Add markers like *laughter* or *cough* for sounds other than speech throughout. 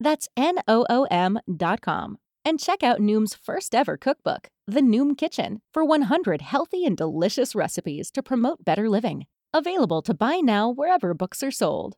That's N O O M.com. And check out Noom's first ever cookbook, The Noom Kitchen, for 100 healthy and delicious recipes to promote better living. Available to buy now wherever books are sold.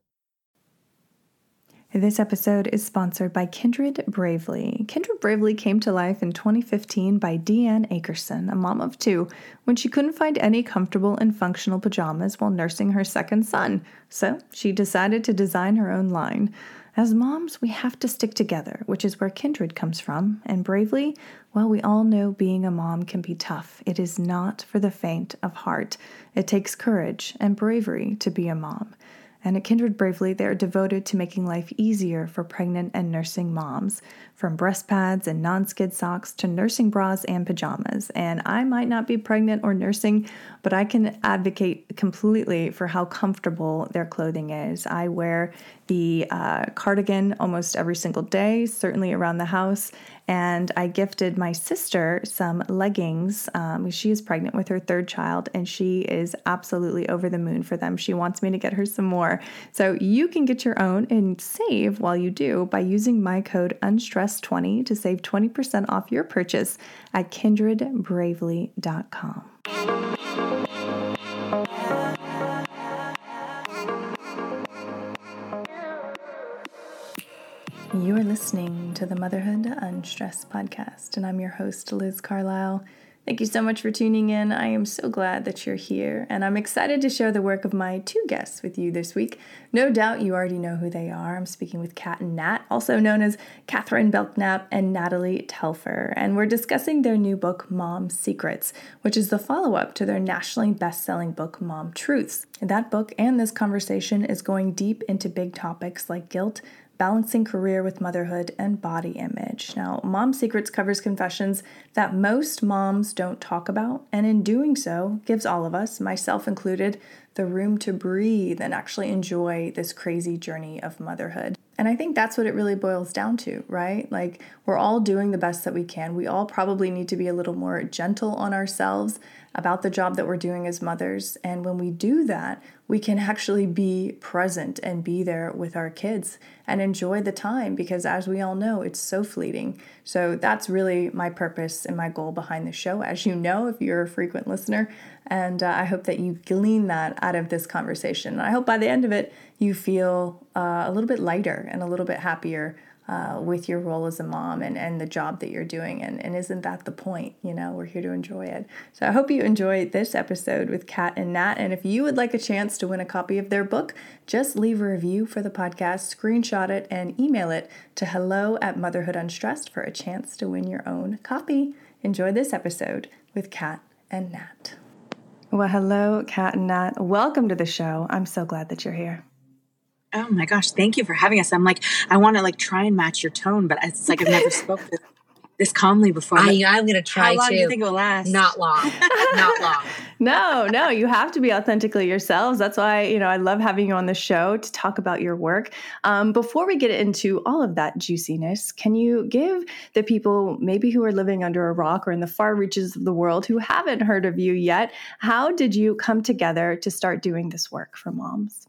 This episode is sponsored by Kindred Bravely. Kindred Bravely came to life in 2015 by Deanne Akerson, a mom of two, when she couldn't find any comfortable and functional pajamas while nursing her second son. So she decided to design her own line. As moms, we have to stick together, which is where Kindred comes from. And bravely, well, we all know being a mom can be tough. It is not for the faint of heart. It takes courage and bravery to be a mom. And at Kindred Bravely, they are devoted to making life easier for pregnant and nursing moms, from breast pads and non skid socks to nursing bras and pajamas. And I might not be pregnant or nursing, but I can advocate completely for how comfortable their clothing is. I wear the uh, cardigan almost every single day, certainly around the house. And I gifted my sister some leggings. Um, she is pregnant with her third child, and she is absolutely over the moon for them. She wants me to get her some more. So you can get your own and save while you do by using my code UNSTRESS20 to save 20% off your purchase at kindredbravely.com. You are listening to the Motherhood Unstressed podcast, and I'm your host, Liz Carlisle. Thank you so much for tuning in. I am so glad that you're here, and I'm excited to share the work of my two guests with you this week. No doubt you already know who they are. I'm speaking with Kat and Nat, also known as Catherine Belknap and Natalie Telfer, and we're discussing their new book, Mom Secrets, which is the follow up to their nationally best selling book, Mom Truths. That book and this conversation is going deep into big topics like guilt balancing career with motherhood and body image. Now, Mom Secrets covers confessions that most moms don't talk about, and in doing so, gives all of us, myself included, the room to breathe and actually enjoy this crazy journey of motherhood. And I think that's what it really boils down to, right? Like, we're all doing the best that we can. We all probably need to be a little more gentle on ourselves about the job that we're doing as mothers. And when we do that, we can actually be present and be there with our kids and enjoy the time because, as we all know, it's so fleeting. So, that's really my purpose and my goal behind the show, as you know, if you're a frequent listener. And uh, I hope that you glean that out of this conversation. I hope by the end of it, you feel uh, a little bit lighter and a little bit happier uh, with your role as a mom and, and the job that you're doing. And, and isn't that the point? You know, we're here to enjoy it. So I hope you enjoyed this episode with Kat and Nat. And if you would like a chance to win a copy of their book, just leave a review for the podcast, screenshot it, and email it to hello at Motherhood Unstressed for a chance to win your own copy. Enjoy this episode with Kat and Nat. Well, hello, Kat and Nat. Welcome to the show. I'm so glad that you're here. Oh my gosh, thank you for having us. I'm like, I want to like try and match your tone, but it's like I've never *laughs* spoken this calmly before. I, am going to try. How long too. do you think it will last? Not long. Not *laughs* long. no, no, you have to be authentically yourselves. That's why you know I love having you on the show to talk about your work. Um, before we get into all of that juiciness, can you give the people maybe who are living under a rock or in the far reaches of the world who haven't heard of you yet? How did you come together to start doing this work for moms?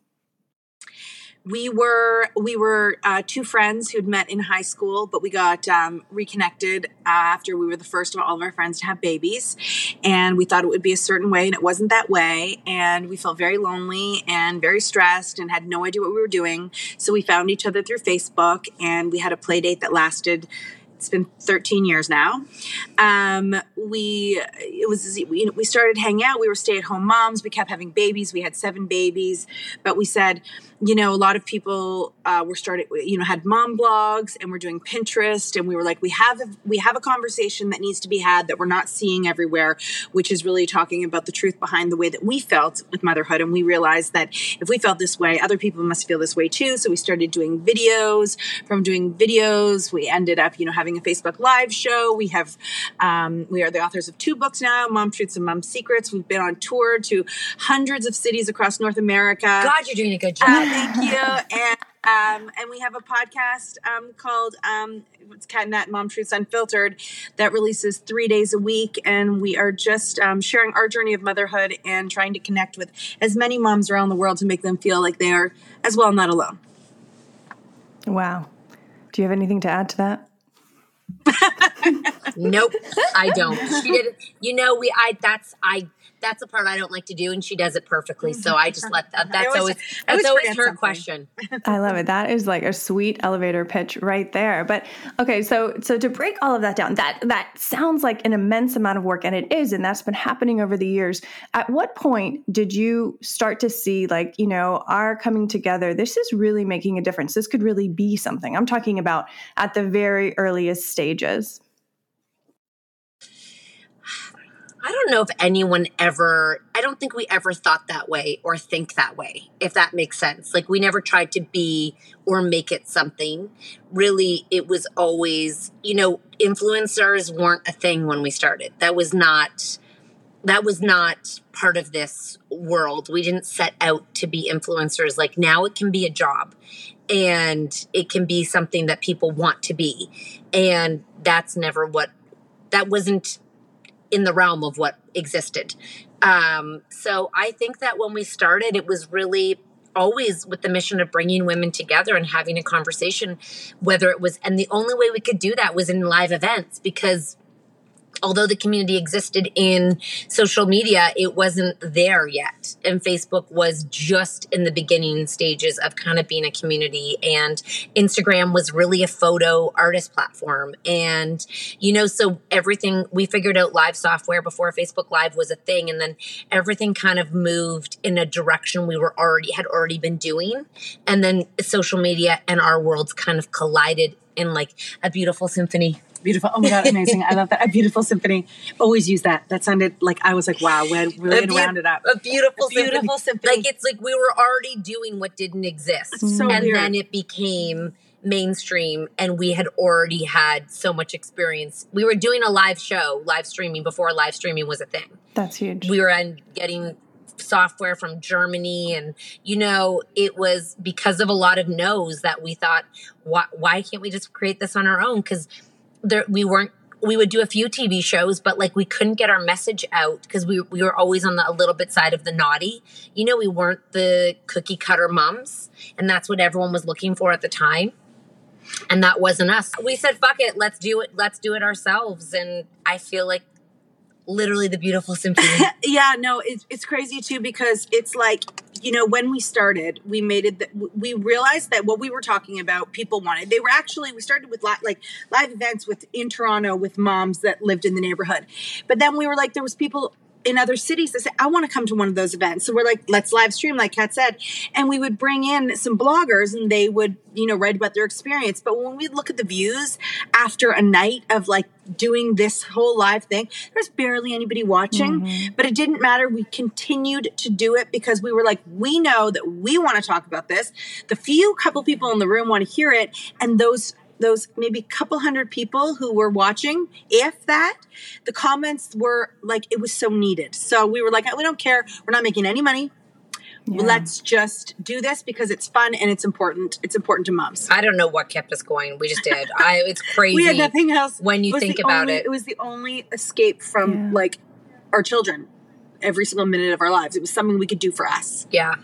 We were we were uh, two friends who'd met in high school, but we got um, reconnected after we were the first of all of our friends to have babies, and we thought it would be a certain way, and it wasn't that way, and we felt very lonely and very stressed and had no idea what we were doing. So we found each other through Facebook, and we had a play date that lasted it's been 13 years now. Um, we it was we, we started hanging out. We were stay at home moms. We kept having babies. We had seven babies, but we said, you know, a lot of people uh, were started, you know, had mom blogs and we're doing Pinterest, and we were like, we have a, we have a conversation that needs to be had that we're not seeing everywhere, which is really talking about the truth behind the way that we felt with motherhood, and we realized that if we felt this way, other people must feel this way too. So we started doing videos. From doing videos, we ended up, you know, having a Facebook Live show. We have, um, we are the authors of two books now, Mom Truths and Mom Secrets. We've been on tour to hundreds of cities across North America. God, you're doing a good job. Uh, thank you. And um, and we have a podcast um, called um, it's Kat and Nat Mom Truths Unfiltered that releases three days a week, and we are just um, sharing our journey of motherhood and trying to connect with as many moms around the world to make them feel like they are as well not alone. Wow. Do you have anything to add to that? *laughs* nope, I don't. She did. You know, we. I. That's. I. That's the part I don't like to do, and she does it perfectly. So mm-hmm. I just let that. *laughs* That's always- always. *laughs* I always That's always her something. question. *laughs* I love it. That is like a sweet elevator pitch right there. But okay, so so to break all of that down, that that sounds like an immense amount of work and it is and that's been happening over the years. At what point did you start to see like, you know, our coming together, this is really making a difference. This could really be something. I'm talking about at the very earliest stages. I don't know if anyone ever, I don't think we ever thought that way or think that way, if that makes sense. Like we never tried to be or make it something. Really, it was always, you know, influencers weren't a thing when we started. That was not. That was not part of this world. We didn't set out to be influencers. Like now it can be a job and it can be something that people want to be. And that's never what, that wasn't in the realm of what existed. Um, so I think that when we started, it was really always with the mission of bringing women together and having a conversation, whether it was, and the only way we could do that was in live events because although the community existed in social media, it wasn't there yet. And Facebook was just in the beginning stages of kind of being a community. And Instagram was really a photo artist platform. And, you know, so everything, we figured out live software before Facebook Live was a thing. And then everything kind of moved in a direction we were already, had already been doing. And then social media and our worlds kind of collided in like a beautiful symphony. Beautiful. Oh my God, amazing. I love that. A beautiful symphony. Always use that. That sounded like I was like, wow, we're really going to round it up. A beautiful, A beautiful symphony. Like it's like we were already doing what didn't exist, so and weird. then it became mainstream, and we had already had so much experience. We were doing a live show, live streaming before live streaming was a thing. That's huge. We were getting software from Germany, and you know, it was because of a lot of no's that we thought, why, why can't we just create this on our own? Because there we weren't we would do a few TV shows, but like we couldn't get our message out because we we were always on the a little bit side of the naughty. You know, we weren't the cookie cutter moms, and that's what everyone was looking for at the time. And that wasn't us. We said, "Fuck it, let's do it. Let's do it ourselves." And I feel like literally the beautiful symphony. *laughs* yeah no it's, it's crazy too because it's like you know when we started we made it that we realized that what we were talking about people wanted. They were actually we started with li- like live events with in toronto with moms that lived in the neighborhood. But then we were like there was people in other cities that said i want to come to one of those events. So we're like let's live stream like kat said. And we would bring in some bloggers and they would you know write about their experience. But when we look at the views after a night of like doing this whole live thing there's barely anybody watching. Mm-hmm. But it didn't matter. We continued to do it because we were like we know that we want to talk about this. The few couple people in the room want to hear it and those those maybe couple hundred people who were watching if that the comments were like it was so needed so we were like oh, we don't care we're not making any money Yeah. let's just do this because it's fun and it's important it's important to moms I don't know what kept us going. We just did. I. It's crazy. *laughs* we had nothing else when you think about only- it. it was the only escape from Yeah. like our children every single minute of our lives it was something we could do for us Yeah.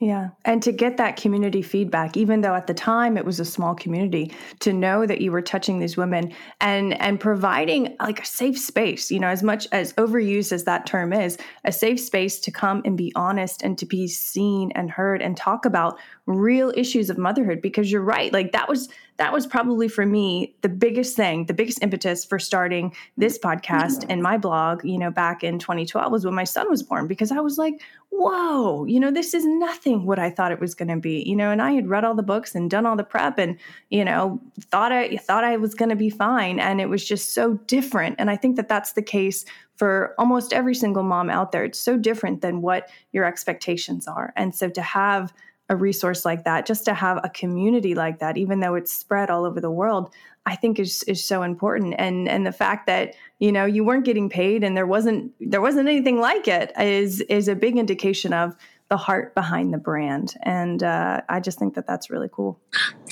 Yeah. And to get that community feedback, even though at the time it was a small community, to know that you were touching these women and and providing like a safe space, you know, as much as overused as that term is, a safe space to come and be honest and to be seen and heard and talk about real issues of motherhood because you're right. Like that was that was probably for me the biggest thing, the biggest impetus for starting this podcast and my blog, you know, back in 2012 was when my son was born because I was like, whoa, you know, this is nothing what I thought it was going to be, you know, and I had read all the books and done all the prep and, you know, thought I thought I was going to be fine and it was just so different. And I think that that's the case for almost every single mom out there. It's so different than what your expectations are. And so to have a resource like that, just to have a community like that, even though it's spread all over the world, I think is is so important. And and the fact that you know you weren't getting paid and there wasn't there wasn't anything like it is is a big indication of the heart behind the brand. And uh, I just think that that's really cool.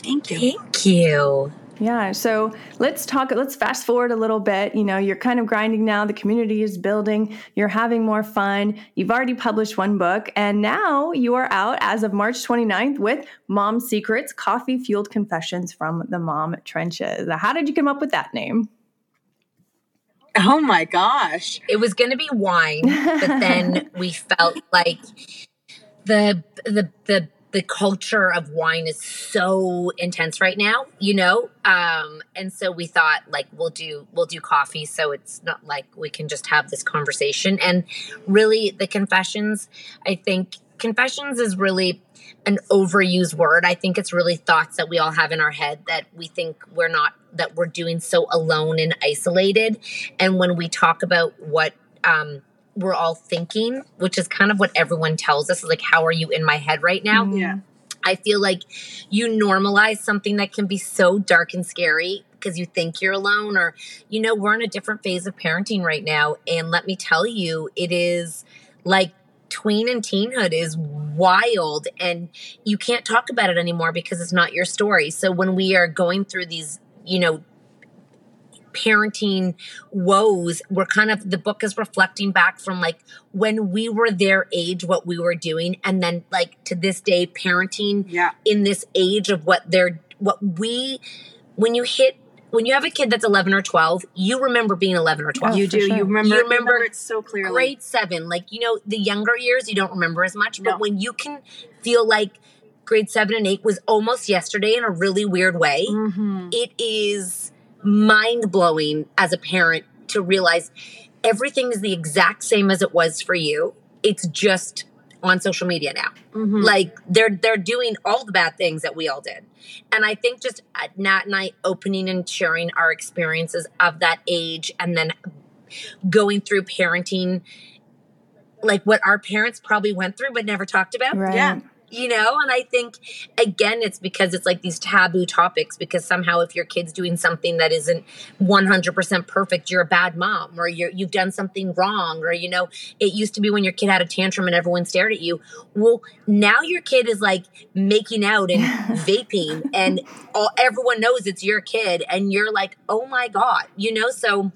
Thank you. Thank you. Yeah. So let's talk, let's fast forward a little bit. You know, you're kind of grinding now, the community is building, you're having more fun. You've already published one book, and now you are out as of March 29th with Mom Secrets Coffee Fueled Confessions from the Mom Trenches. How did you come up with that name? Oh my gosh. It was going to be wine, but then *laughs* we felt like the the the the culture of wine is so intense right now, you know? Um, and so we thought like we'll do we'll do coffee so it's not like we can just have this conversation. And really the confessions, I think confessions is really an overused word. I think it's really thoughts that we all have in our head that we think we're not that we're doing so alone and isolated. And when we talk about what um we're all thinking, which is kind of what everyone tells us like, how are you in my head right now? Mm-hmm. Yeah. I feel like you normalize something that can be so dark and scary because you think you're alone, or, you know, we're in a different phase of parenting right now. And let me tell you, it is like tween and teenhood is wild and you can't talk about it anymore because it's not your story. So when we are going through these, you know, parenting woes we're kind of the book is reflecting back from like when we were their age what we were doing and then like to this day parenting Yeah. in this age of what they're what we when you hit when you have a kid that's 11 or 12 you remember being 11 or 12 Oh, you do. sure. You remember, You remember it so clearly. grade seven like you know the younger years you don't remember as much but No. when you can feel like grade seven and eight was almost yesterday in a really weird way Mm-hmm. it is mind blowing as a parent to realize everything is the exact same as it was for you. It's just on social media now. Mm-hmm. Like they're they're doing all the bad things that we all did. And I think just at Nat and I opening and sharing our experiences of that age and then going through parenting like what our parents probably went through but never talked about Right. Yeah. You know? And i think again it's because it's like these taboo topics because somehow if your kid's doing something that isn't 100% perfect you're a bad mom or you're, you've done something wrong or you know it used to be when your kid had a tantrum and everyone stared at you. Well now your kid is like making out and *laughs* vaping and all, everyone knows it's your kid and you're like oh my god you know? So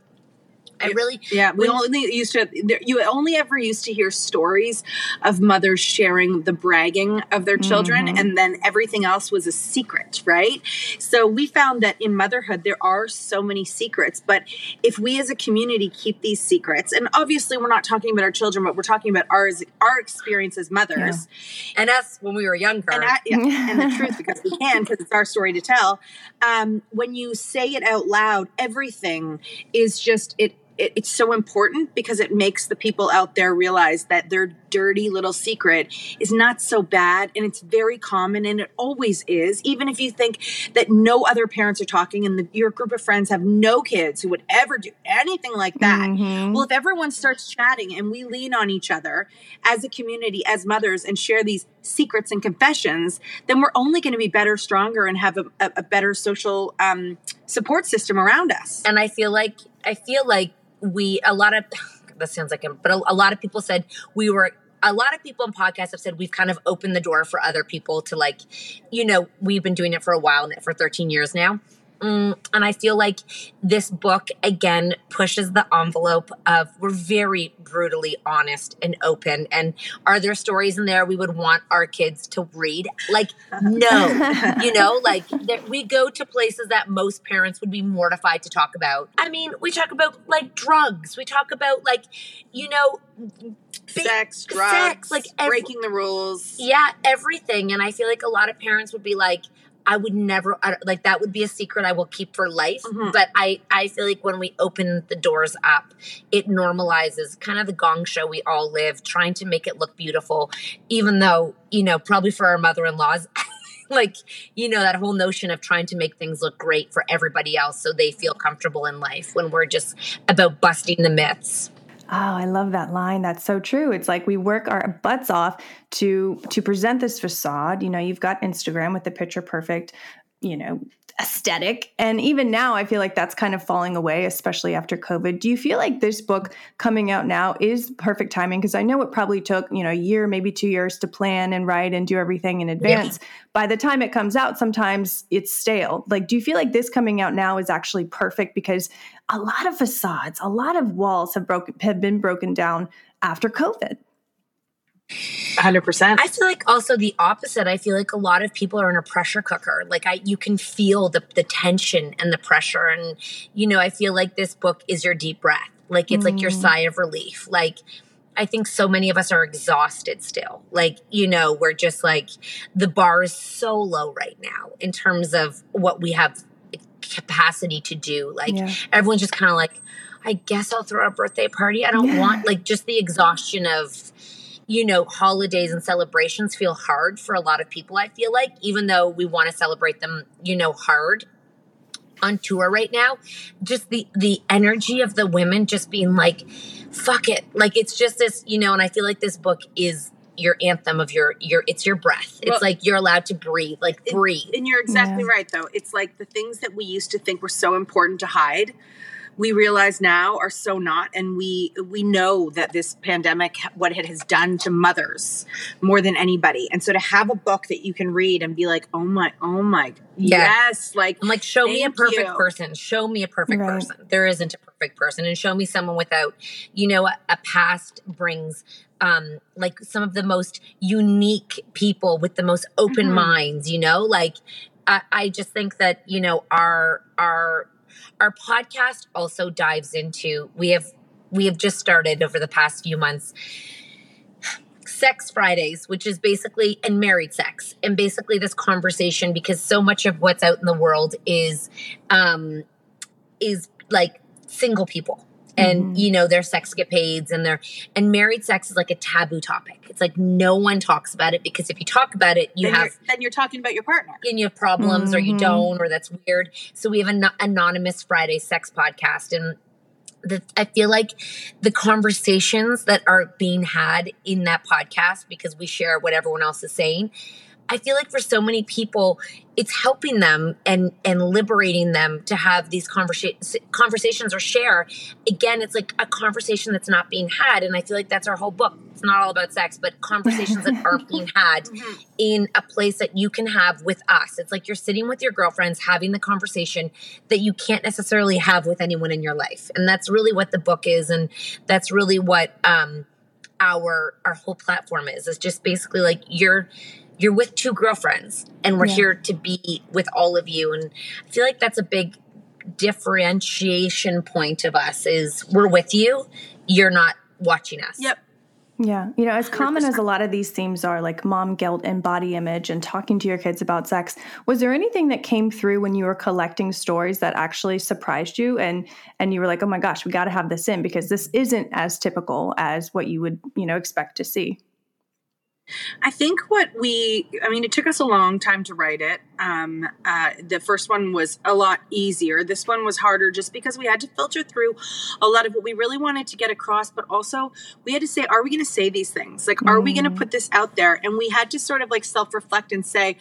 i really Yeah, we only used to. There, you only ever used to hear stories of mothers sharing the bragging of their children, Mhm. and then everything else was a secret, right? So we found that in motherhood there are so many secrets, but if we as a community keep these secrets, and obviously we're not talking about our children, but we're talking about ours, our experience as mothers, and us when we were younger and I, yeah, and the truth because we can because it's our story to tell. Um, when you say it out loud, everything is just it, it. It's so important because it makes the people out there realize that their dirty little secret is not so bad, and it's very common, and it always is. Even if you think that no other parents are talking, and the, your group of friends have no kids who would ever do anything like that. Mhm. Well, if everyone starts chatting and we lean on each other as a community, as mothers, and share these secrets and confessions, then we're only going to be better, stronger, and have a, a, a better social um, support system around us. and I feel like I feel like we a lot of *sighs* that sounds like him, but a, a lot of people said we were. A lot of people in podcasts have said we've kind of opened the door for other people to like, you know, we've been doing it for a while and for 13 years now. Mm, and I feel like this book again pushes the envelope of we're very brutally honest and open. And are there stories in there we would want our kids to read? Like, no, *laughs* you know, like that we go to places that most parents would be mortified to talk about. I mean, we talk about like drugs, we talk about like, you know, Sex, drugs, sex, like every- breaking the rules. yeah, everything. And I feel like a lot of parents would be like, I would never I, like that would be a secret I will keep for life. Mhm. But I I feel like when we open the doors up, it normalizes kind of the gong show we all live, trying to make it look beautiful, even though you know probably for our mother-in-laws. *laughs* Like, you know, that whole notion of trying to make things look great for everybody else so they feel comfortable in life when we're just about busting the myths. Oh, I love that line. That's so true. It's like we work our butts off to to present this facade. You know, you've got Instagram with the picture perfect, you know, aesthetic. And even now I feel like that's kind of falling away, especially after COVID. Do you feel like this book coming out now is perfect timing? Because I know it probably took, you know, a year, maybe two years to plan and write and do everything in advance. By the time it comes out, sometimes it's stale. Like, do you feel like this coming out now is actually perfect because a lot of facades, a lot of walls have broken have been broken down after COVID. 100%. I feel like also the opposite. I feel like a lot of people are in a pressure cooker. Like I you can feel the the tension and the pressure and you know, I feel like this book is your deep breath. Like it's like your mm. sigh of relief. Like I think so many of us are exhausted still. Like, you know, we're just like the bar is so low right now in terms of what we have capacity to do. Like Yeah. everyone's just kind of like I guess I'll throw a birthday party. I don't Yeah. want *laughs* like just the exhaustion of you know, holidays and celebrations feel hard for a lot of people, I feel like, even though we want to celebrate them, you know, hard on tour right now. Just the the energy of the women just being like, fuck it. Like it's just this, you know, and I feel like this book is your anthem of your your it's your breath. It's Well- like you're allowed to breathe, like It- breathe. And you're exactly Yeah. right, though. It's like the things that we used to think were so important to hide, we realize now are so not. And we we know that this pandemic, what it has done to mothers more than anybody. And so to have a book that you can read and be like, oh my, oh my, Yeah. yes, like I'm like, show me a perfect you. person. Show me a perfect Right. person. There isn't a perfect person. And show me someone without, you know, a, a past brings um like some of the most unique people with the most open Mhm. minds, you know? Like I, I just think that, you know, our our our podcast also dives into we have we have just started over the past few months sex fridays which is basically and married sex and basically this conversation because so much of what's out in the world is um is like single people and Mhm. you know their sexcapades and their and married sex is like a taboo topic it's like no one talks about it because if you talk about it you then, have you're, then you're talking about your partner. and you have problems or you Mhm. don't or that's weird so we have an anonymous friday sex podcast and the, i feel like the conversations that are being had in that podcast because we share what everyone else is saying i feel like for so many people it's helping them and and liberating them to have these conversa- conversations or share again it's like a conversation that's not being had and i feel like that's our whole book it's not all about sex but conversations that aren't being *laughs* had Mhm. in a place that you can have with us. It's like you're sitting with your girlfriends having the conversation that you can't necessarily have with anyone in your life. And that's really what the book is and that's really what um our our whole platform is. It's just basically like you're you're with two girlfriends and we're Yeah. here to be with all of you and I feel like that's a big differentiation point of us is we're with you, you're not watching us. Yep. Yeah. You know, as common as a lot of these themes are, like mom guilt and body image and talking to your kids about sex, was there anything that came through when you were collecting stories that actually surprised you and and you were like, "Oh my gosh, we got to have this in because this isn't as typical as what you would, you know, expect to see." I think what we, I mean, it took us a long time to write it. Um, uh, the first one was a lot easier. This one was harder just because we had to filter through a lot of what we really wanted to get across, but also we had to say, are we going to say these things? Like, are we going to Mm. put this out there? And we had to sort of like self reflect and say,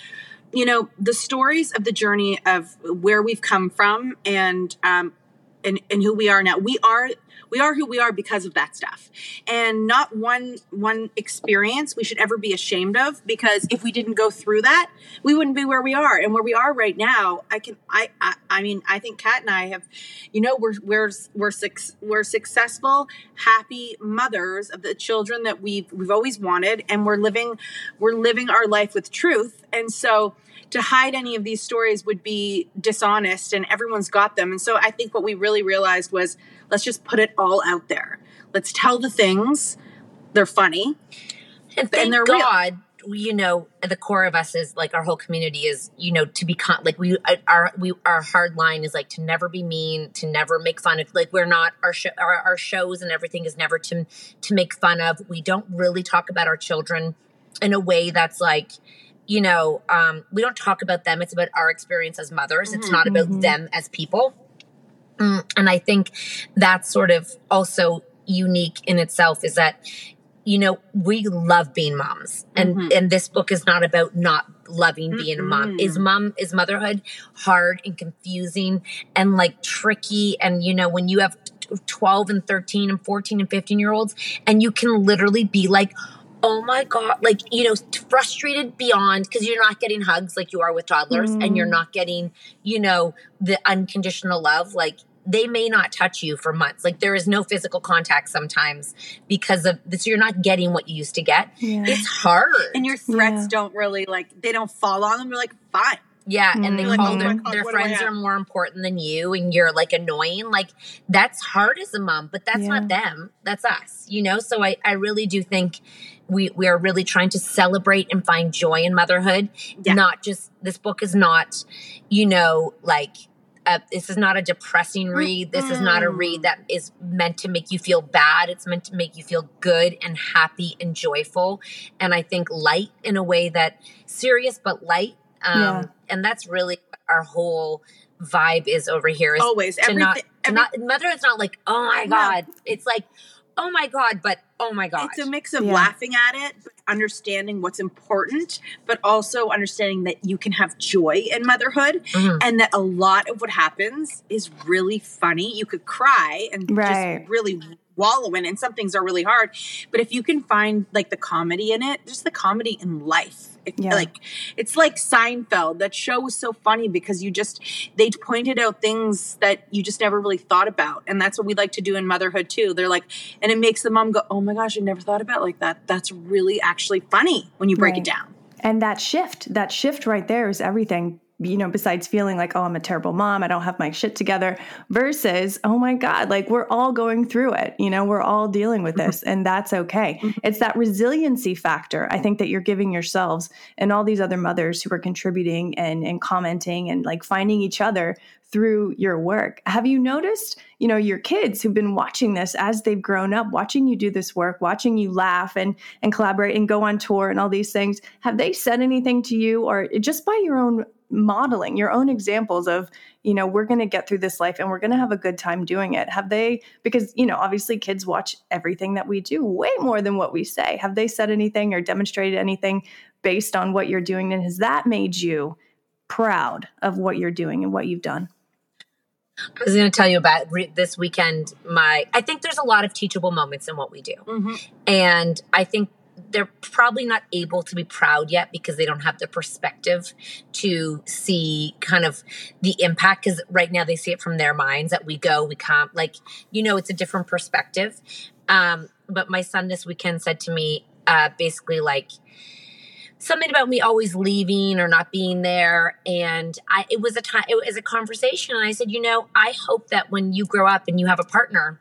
you know, the stories of the journey of where we've come from and, um, and, and who we are now. We are we are who we are because of that stuff. And not one one experience we should ever be ashamed of because if we didn't go through that we wouldn't be where we are. And where we are right now i can i i, I mean i think kat and i have you know we're we're we're six we're successful happy mothers of the children that we've we've always wanted and we're living we're living our life with truth. And so to hide any of these stories would be dishonest and everyone's got them. And so i think what we really realized was let's just put it all out there. Let's tell the things. They're funny. And thank they're real. You know the core of us is like our whole community is you know to be con- like we our we our hard line is like to never be mean to never make fun of like we're not our show our, our shows and everything is never to to make fun of. We don't really talk about our children in a way that's like you know um we don't talk about them. It's about our experience as mothers. It's not about Mhm. them as people and i think that's sort of also unique in itself is that you know we love being moms and Mhm. and this book is not about not loving being a mom is mom is motherhood hard and confusing and like tricky and you know when you have 12 and 13 and 14 and 15 year olds and you can literally be like oh my god like you know frustrated beyond because you're not getting hugs like you are with toddlers and you're Mm. not getting you know the unconditional love like they may not touch you for months like there is no physical contact sometimes because of this you're not getting what you used to get Yeah. it's hard And your threats Yeah. don't really like they don't fall on them. You're like, fine. yeah and they Mm. call Like, their, oh their what do I friends are more important than you and you're like annoying like that's hard as a mom but that's not them that's us you know so i i really do think we we are really trying to celebrate and find joy in motherhood Yeah. not just this book is not you know like uh, this is not a depressing read. This is not a read that is meant to make you feel bad. It's meant to make you feel good and happy and joyful. And I think light in a way that serious but light. Um, Yeah. And that's really our whole vibe is over here. Is Always. to Everything. not, to every- not motherhood's not like oh my No. god. It's like oh my god, but oh my god. It's a mix of Yeah. laughing at it, but understanding what's important, but also understanding that you can have joy in motherhood Mhm. and that a lot of what happens is really funny. You could cry and Right. just really wallow in it, and some things are really hard. But if you can find like the comedy in it, just the comedy in life. If, Yeah. Like it's like Seinfeld. That show was so funny because you just they pointed out things that you just never really thought about, and that's what we like to do in motherhood too. They're like, and it makes the mom go, "Oh my gosh, I never thought about it like that. That's really actually funny when you break Right. it down." And that shift, that shift right there is everything, you know, besides feeling like, oh, I'm a terrible mom, I don't have my shit together, versus, oh my God, like we're all going through it. You know, we're all dealing with this, and that's okay. Mm-hmm. It's that resiliency factor, I think, that you're giving yourselves and all these other mothers who are contributing and, and commenting and like finding each other through your work. Have you noticed, you know, your kids who've been watching this as they've grown up, watching you do this work, watching you laugh and and collaborate and go on tour and all these things, have they said anything to you or just by your own modeling, your own examples of, you know, we're going to get through this life and we're going to have a good time doing it. Have they because, you know, obviously kids watch everything that we do way more than what we say. Have they said anything or demonstrated anything based on what you're doing and has that made you proud of what you're doing and what you've done? I was going to tell you about re- this weekend. My, I think there's a lot of teachable moments in what we do, Mm-hmm. and I think they're probably not able to be proud yet because they don't have the perspective to see kind of the impact. Because right now they see it from their minds that we go, we come, like you know, it's a different perspective. Um, but my son this weekend said to me, uh, basically like something about me always leaving or not being there and i it was a time it was a conversation and i said you know i hope that when you grow up and you have a partner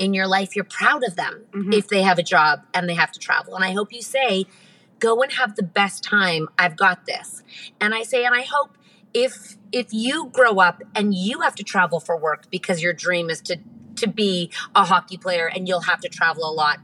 in your life you're proud of them Mhm. if they have a job and they have to travel and i hope you say go and have the best time i've got this and i say and i hope if if you grow up and you have to travel for work because your dream is to to be a hockey player and you'll have to travel a lot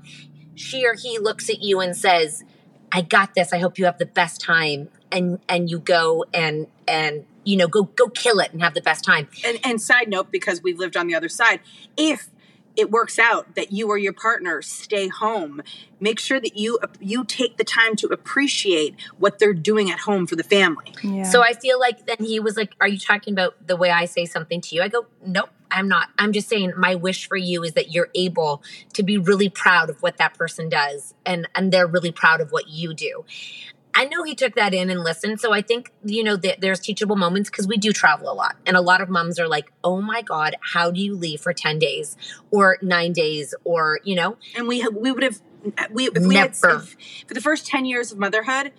she or he looks at you and says I got this. I hope you have the best time and and you go and and you know go go kill it and have the best time. and, and side note because we've lived on the other side if it works out that you or your partner stay home make sure that you you take the time to appreciate what they're doing at home for the family Yeah. So I feel like then he was like, "Are you talking about the way I say something to you?" I go, "Nope, I'm not. I'm just saying my wish for you is that you're able to be really proud of what that person does and and they're really proud of what you do." I know he took that in and listened. So I think, you know, that there's teachable moments because we do travel a lot. And a lot of moms are like, oh my God, how do you leave for 10 days or nine days or, you know, and we have, we would have we if we had Never. if, for the first 10 years of motherhood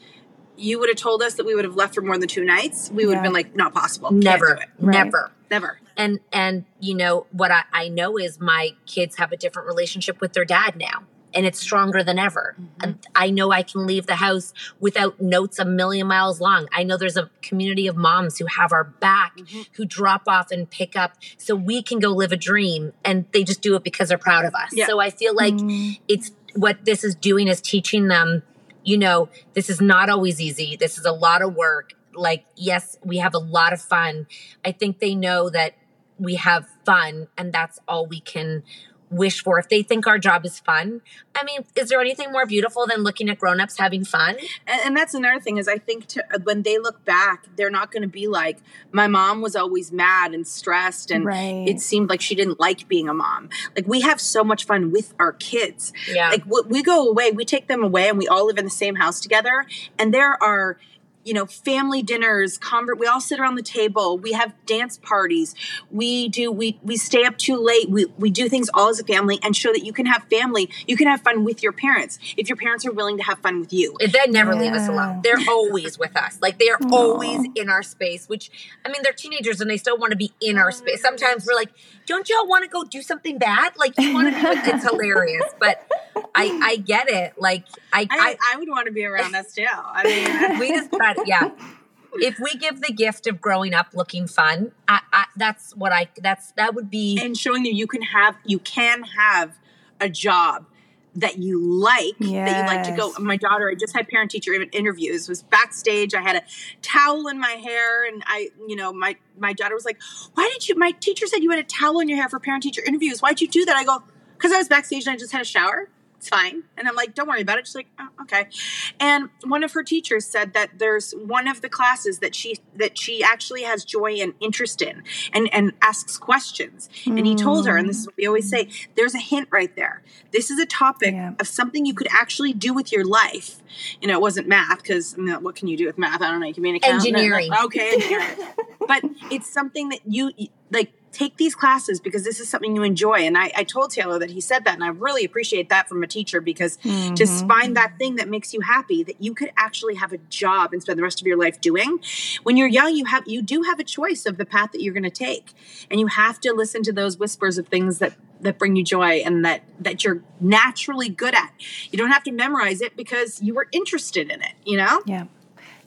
you would have told us that we would have left for more than two nights we would have Yeah. been like not possible never. Right. never. never and and you know what I, I know is my kids have a different relationship with their dad now and it's stronger than ever. Mm-hmm. I know I can leave the house without notes a million miles long. I know there's a community of moms who have our back, Mm-hmm. who drop off and pick up so we can go live a dream and they just do it because they're proud of us. Yeah. So I feel like Mm. it's what this is doing is teaching them, you know, this is not always easy. This is a lot of work. Like, yes, we have a lot of fun. I think they know that we have fun and that's all we can wish for. If they think our job is fun, I mean, is there anything more beautiful than looking at grown-ups having fun? and, and that's another thing is i think to, uh, when they look back they're not going to be like my mom was always mad and stressed and Right. it seemed like she didn't like being a mom like we have so much fun with our kids Yeah. like w- we go away we take them away and we all live in the same house together and there are you know family dinners convert we all sit around the table we have dance parties we do we we stay up too late we, we do things all as a family and show that you can have family you can have fun with your parents if your parents are willing to have fun with you They never leave us alone. They're always with us. Like they are always in our space, which I mean, they're teenagers and they still want to be in our space. Sometimes we're like, don't y'all want to go do something bad? Like you want to do it. It's *laughs* hilarious. But I, I get it. Like I, I, I, I would want to be around us too. I mean, *laughs* we just try to, yeah. If we give the gift of growing up looking fun, I, I, that's what I, that's, that would be, and showing you you can have you can have a job that you like that you like to go my daughter i just had parent teacher interviews was backstage i had a towel in my hair and i you know my my daughter was like why did you my teacher said you had a towel in your hair for parent teacher interviews. Why'd you do that? I go because i was backstage and i just had a shower it's fine. And i'm like don't worry about it. She's like oh, okay. And one of her teachers said that there's one of the classes that she that she actually has joy and interest in and and asks questions. And he told her and this is what we always say there's a hint right there. This is a topic Yeah. of something you could actually do with your life you know it wasn't math because what can you do with math? I don't know you can be an accountant. Engineering. okay engineering. *laughs* But it's something that you like take these classes because this is something you enjoy. And I, I told taylor that he said that and i really appreciate that from a teacher because to Mhm. find that thing that makes you happy that you could actually have a job and spend the rest of your life doing when you're young you have you do have a choice of the path that you're going to take. And you have to listen to those whispers of things that that bring you joy and that that you're naturally good at you don't have to memorize it because you were interested in it you know Yeah.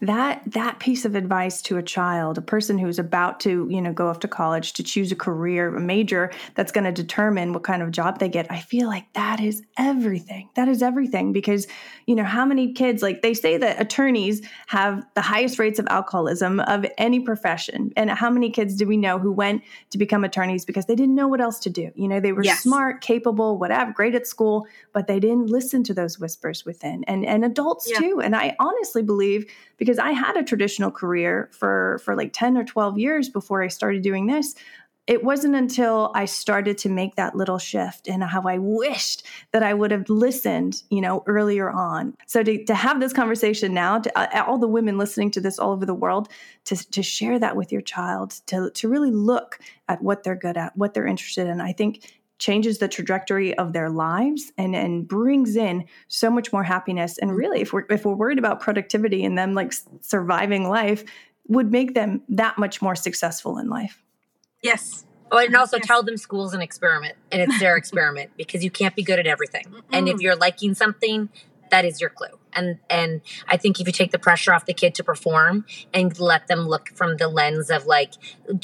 That that piece of advice to a child, a person who's about to, you know, go off to college to choose a career, a major that's going to determine what kind of job they get. I feel like that is everything. That is everything because, you know, how many kids like they say that attorneys have the highest rates of alcoholism of any profession. And how many kids do we know who went to become attorneys because they didn't know what else to do? You know, they were Yes. smart, capable, whatever, great at school, but they didn't listen to those whispers within. And and adults Yeah. too. And I honestly believe because I had a traditional career for for like 10 or 12 years before I started doing this. It wasn't until I started to make that little shift and how I wished that I would have listened, you know, earlier on. So to, to have this conversation now, to uh, all the women listening to this all over the world, to, to share that with your child, to, to really look at what they're good at, what they're interested in, I think changes the trajectory of their lives and and brings in so much more happiness and really if we're if we're worried about productivity and them like surviving life would make them that much more successful in life yes Oh, and also Yes. tell them school's an experiment and it's their *laughs* experiment because you can't be good at everything. And if you're liking something, that is your clue. And and I think if you take the pressure off the kid to perform and let them look from the lens of like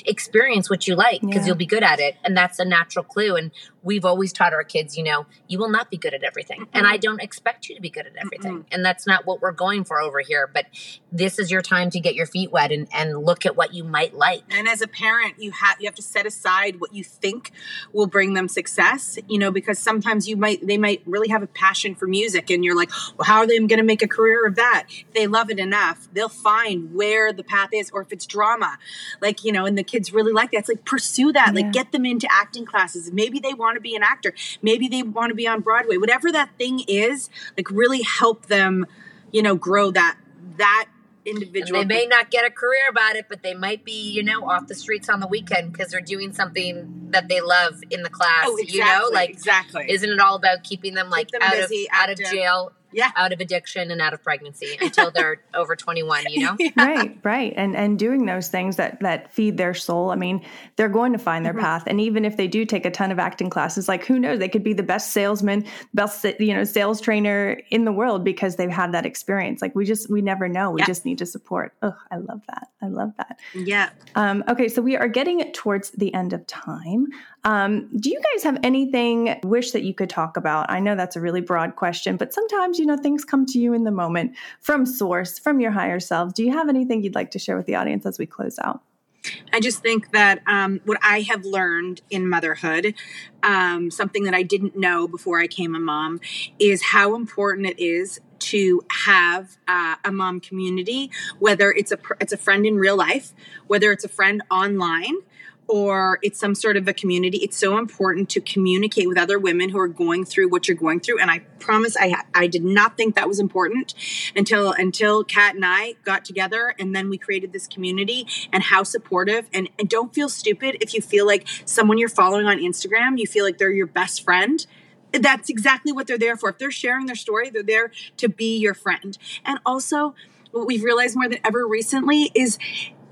experience what you like because Yeah. you'll be good at it and that's a natural clue and we've always taught our kids, you know, you will not be good at everything. And mm-hmm. I don't expect you to be good at everything. Mm-hmm. And that's not what we're going for over here, but this is your time to get your feet wet and and look at what you might like. and as a parent you have you have to set aside what you think will bring them success you know because sometimes you might they might really have a passion for music and you're like well how are they going to make a career of that if they love it enough they'll find where the path is or if it's drama like you know and the kids really like that it's like pursue that Yeah. like get them into acting classes maybe they want to be an actor. Maybe they want to be on broadway. Whatever that thing is like really help them you know grow that that And individual. They may not get a career about it, but they might be, you know, off the streets on the weekend because they're doing something that they love in the class. oh You know, like exactly. isn't it all about keeping them like them out busy, of out of jail? Yeah. out of addiction and out of pregnancy until they're *laughs* over 21, you know? right right and and doing those things that that feed their soul i mean they're going to find their Mm-hmm. path and even if they do take a ton of acting classes like who knows they could be the best salesman best you know sales trainer in the world because they've had that experience like we just we never know we Yeah. just need to support oh i love that i love that Yeah. um, okay so we are getting towards the end of time um, do you guys have anything wish that you could talk about? I know that's a really broad question but sometimes you know things come to you in the moment from source from your higher selves. Do you have anything you'd like to share with the audience as we close out? I just think that um, what I have learned in motherhood, um, something that I didn't know before I came a mom, is how important it is to have uh, a mom community, whether it's a it's a friend in real life, whether it's a friend online, or it's some sort of a community. It's so important to communicate with other women who are going through what you're going through. And I promise, I I did not think that was important until until Kat and I got together, and then we created this community. And how supportive! And, and don't feel stupid if you feel like someone you're following on Instagram, you feel like they're your best friend. That's exactly what they're there for. If they're sharing their story, they're there to be your friend. And also, what we've realized more than ever recently is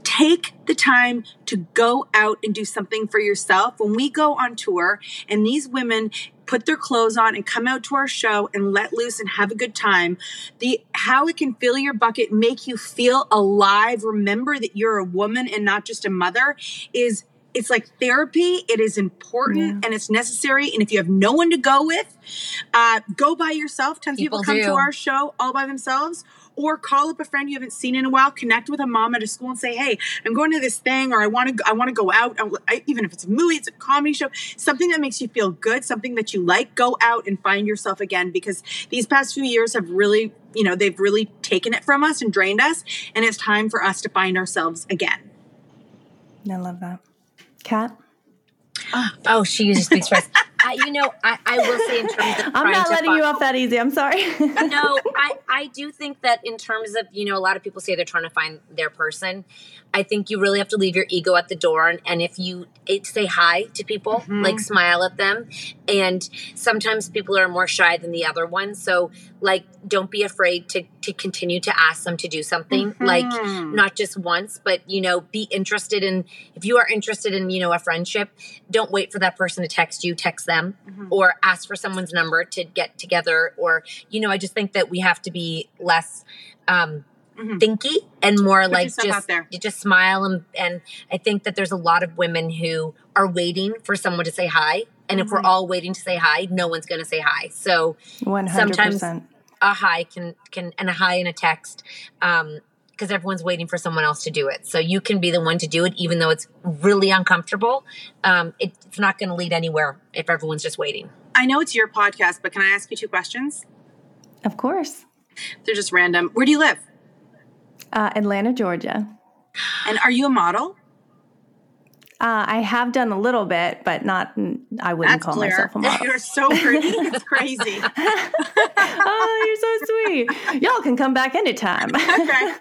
take the time to go out and do something for yourself. When we go on tour and these women put their clothes on and come out to our show and let loose and have a good time, the how it can fill your bucket, make you feel alive, remember that you're a woman and not just a mother is it's like therapy. It is important and it's necessary. And if you have no one to go with, uh, go by yourself. Tons of people People come to our show all by themselves, or call up a friend you haven't seen in a while. Connect with a mom at a school and say, "Hey, I'm going to this thing, or I want to. I want to go out. I- I, even if it's a movie, it's a comedy show, something that makes you feel good, something that you like. Go out and find yourself again because these past few years have really, you know, they've really taken it from us and drained us, and it's time for us to find ourselves again. i love that kat Oh, she usually speaks first. I, you know, I, I will say in terms of *laughs* i'm not letting you uh, off that easy i'm sorry no, *laughs* I, I do think that in terms of, you know, a lot of people say they're trying to find their person. I think you really have to leave your ego at the door. And, and if you it, say hi to people, mm-hmm. like smile at them. And sometimes people are more shy than the other one. So, like, don't be afraid to, to continue to ask them to do something, mm-hmm. like, not just once, but, you know, be interested in, if you are interested in, you know, a friendship, don't wait for that person to text you, text them mm-hmm. or ask for someone's number to get together. Or, you know, I just think that we have to be less, um, Mhm. thinky and more like yourself out just there. you just smile and and I think that there's a lot of women who are waiting for someone to say hi and if we're Mm-hmm. all waiting to say hi no one's going to say hi so 100% a hi can can and a hi and a text um because everyone's waiting for someone else to do it so you can be the one to do it even though it's really uncomfortable um it, it's not going to lead anywhere if everyone's just waiting I know it's your podcast, but can I ask you two questions? of course They're just random. Where do you live? Uh, atlanta georgia And are you a model? uh, i have done a little bit but not i wouldn't call myself a model *laughs* You're so pretty. *laughs* It's crazy. *laughs* oh, you're so sweet. Y'all can come back anytime. Okay.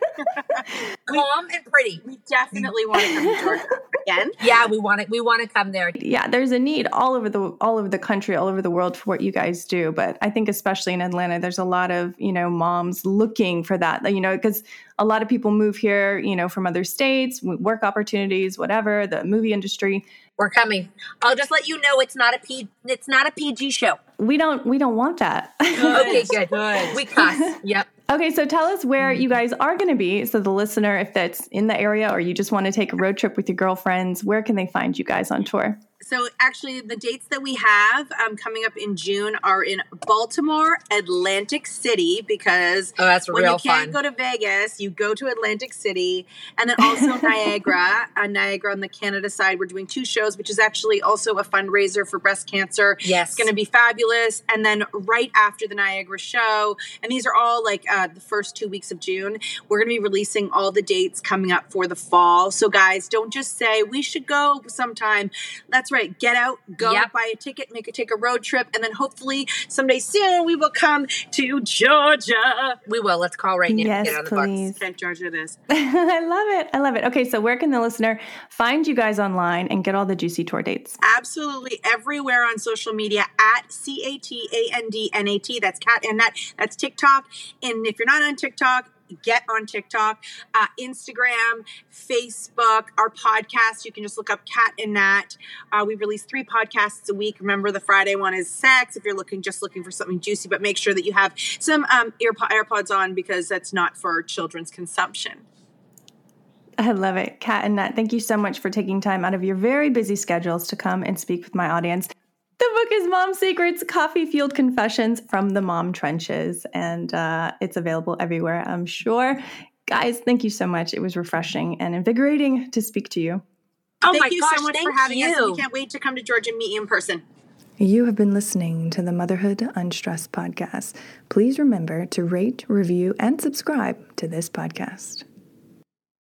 calm and pretty We definitely want to come to Georgia again. yeah we want it we want to come there yeah, there's a need all over the all over the country, all over the world for what you guys do. But I think especially in Atlanta, there's a lot of you know moms looking for that. You know, because a lot of people move here, you know, from other states, work opportunities, whatever. The movie industry. We're coming. I'll just let you know it's not a P it's not a PG show. We don't we don't want that. *laughs* Okay, good. Good. We cuss. Yep. *laughs* Okay, so tell us where mm-hmm. you guys are going to be. So the listener, if that's in the area or you just want to take a road trip with your girlfriends, where can they find you guys on tour? So actually, the dates that we have um, coming up in June are in Baltimore, Atlantic City, because Oh, that's when you can't fun. go to Vegas, you go to Atlantic City, and then also *laughs* Niagara. Uh, Niagara on the Canada side, we're doing two shows, which is actually also a fundraiser for breast cancer. Yes. It's going to be fabulous. And then right after the Niagara show, and these are all like uh, the first two weeks of June, we're going to be releasing all the dates coming up for the fall. So, guys, don't just say we should go sometime. That's right. Right. Get out, go Yep. buy a ticket, make a take a road trip, and then hopefully someday soon we will come to Georgia. We will. Let's call right now. Yes, Get on the please. bus. Kent, Georgia it is. *laughs* I love it. I love it. Okay, so where can the listener find you guys online and get all the juicy tour dates? Absolutely everywhere on social media at C A T A N D N A T. That's Cat and Nat. That's TikTok. And if you're not on TikTok, get on TikTok, uh, Instagram, Facebook, our podcast. You can just look up Cat and Nat. Uh, we release three podcasts a week. Remember, the Friday one is sex. If you're looking just looking for something juicy, but make sure that you have some um, AirPods on because that's not for children's consumption. I love it. Kat and Nat, thank you so much for taking time out of your very busy schedules to come and speak with my audience. The book is Mom Secrets Coffee Fueled Confessions from the Mom Trenches, and uh, it's available everywhere, I'm sure. Guys, thank you so much. It was refreshing and invigorating to speak to you. Oh Thank my you gosh, so much for thank having us. and you. We can't wait to come to Georgia and meet you in person. You have been listening to the Motherhood Unstressed podcast. Please remember to rate, review, and subscribe to this podcast.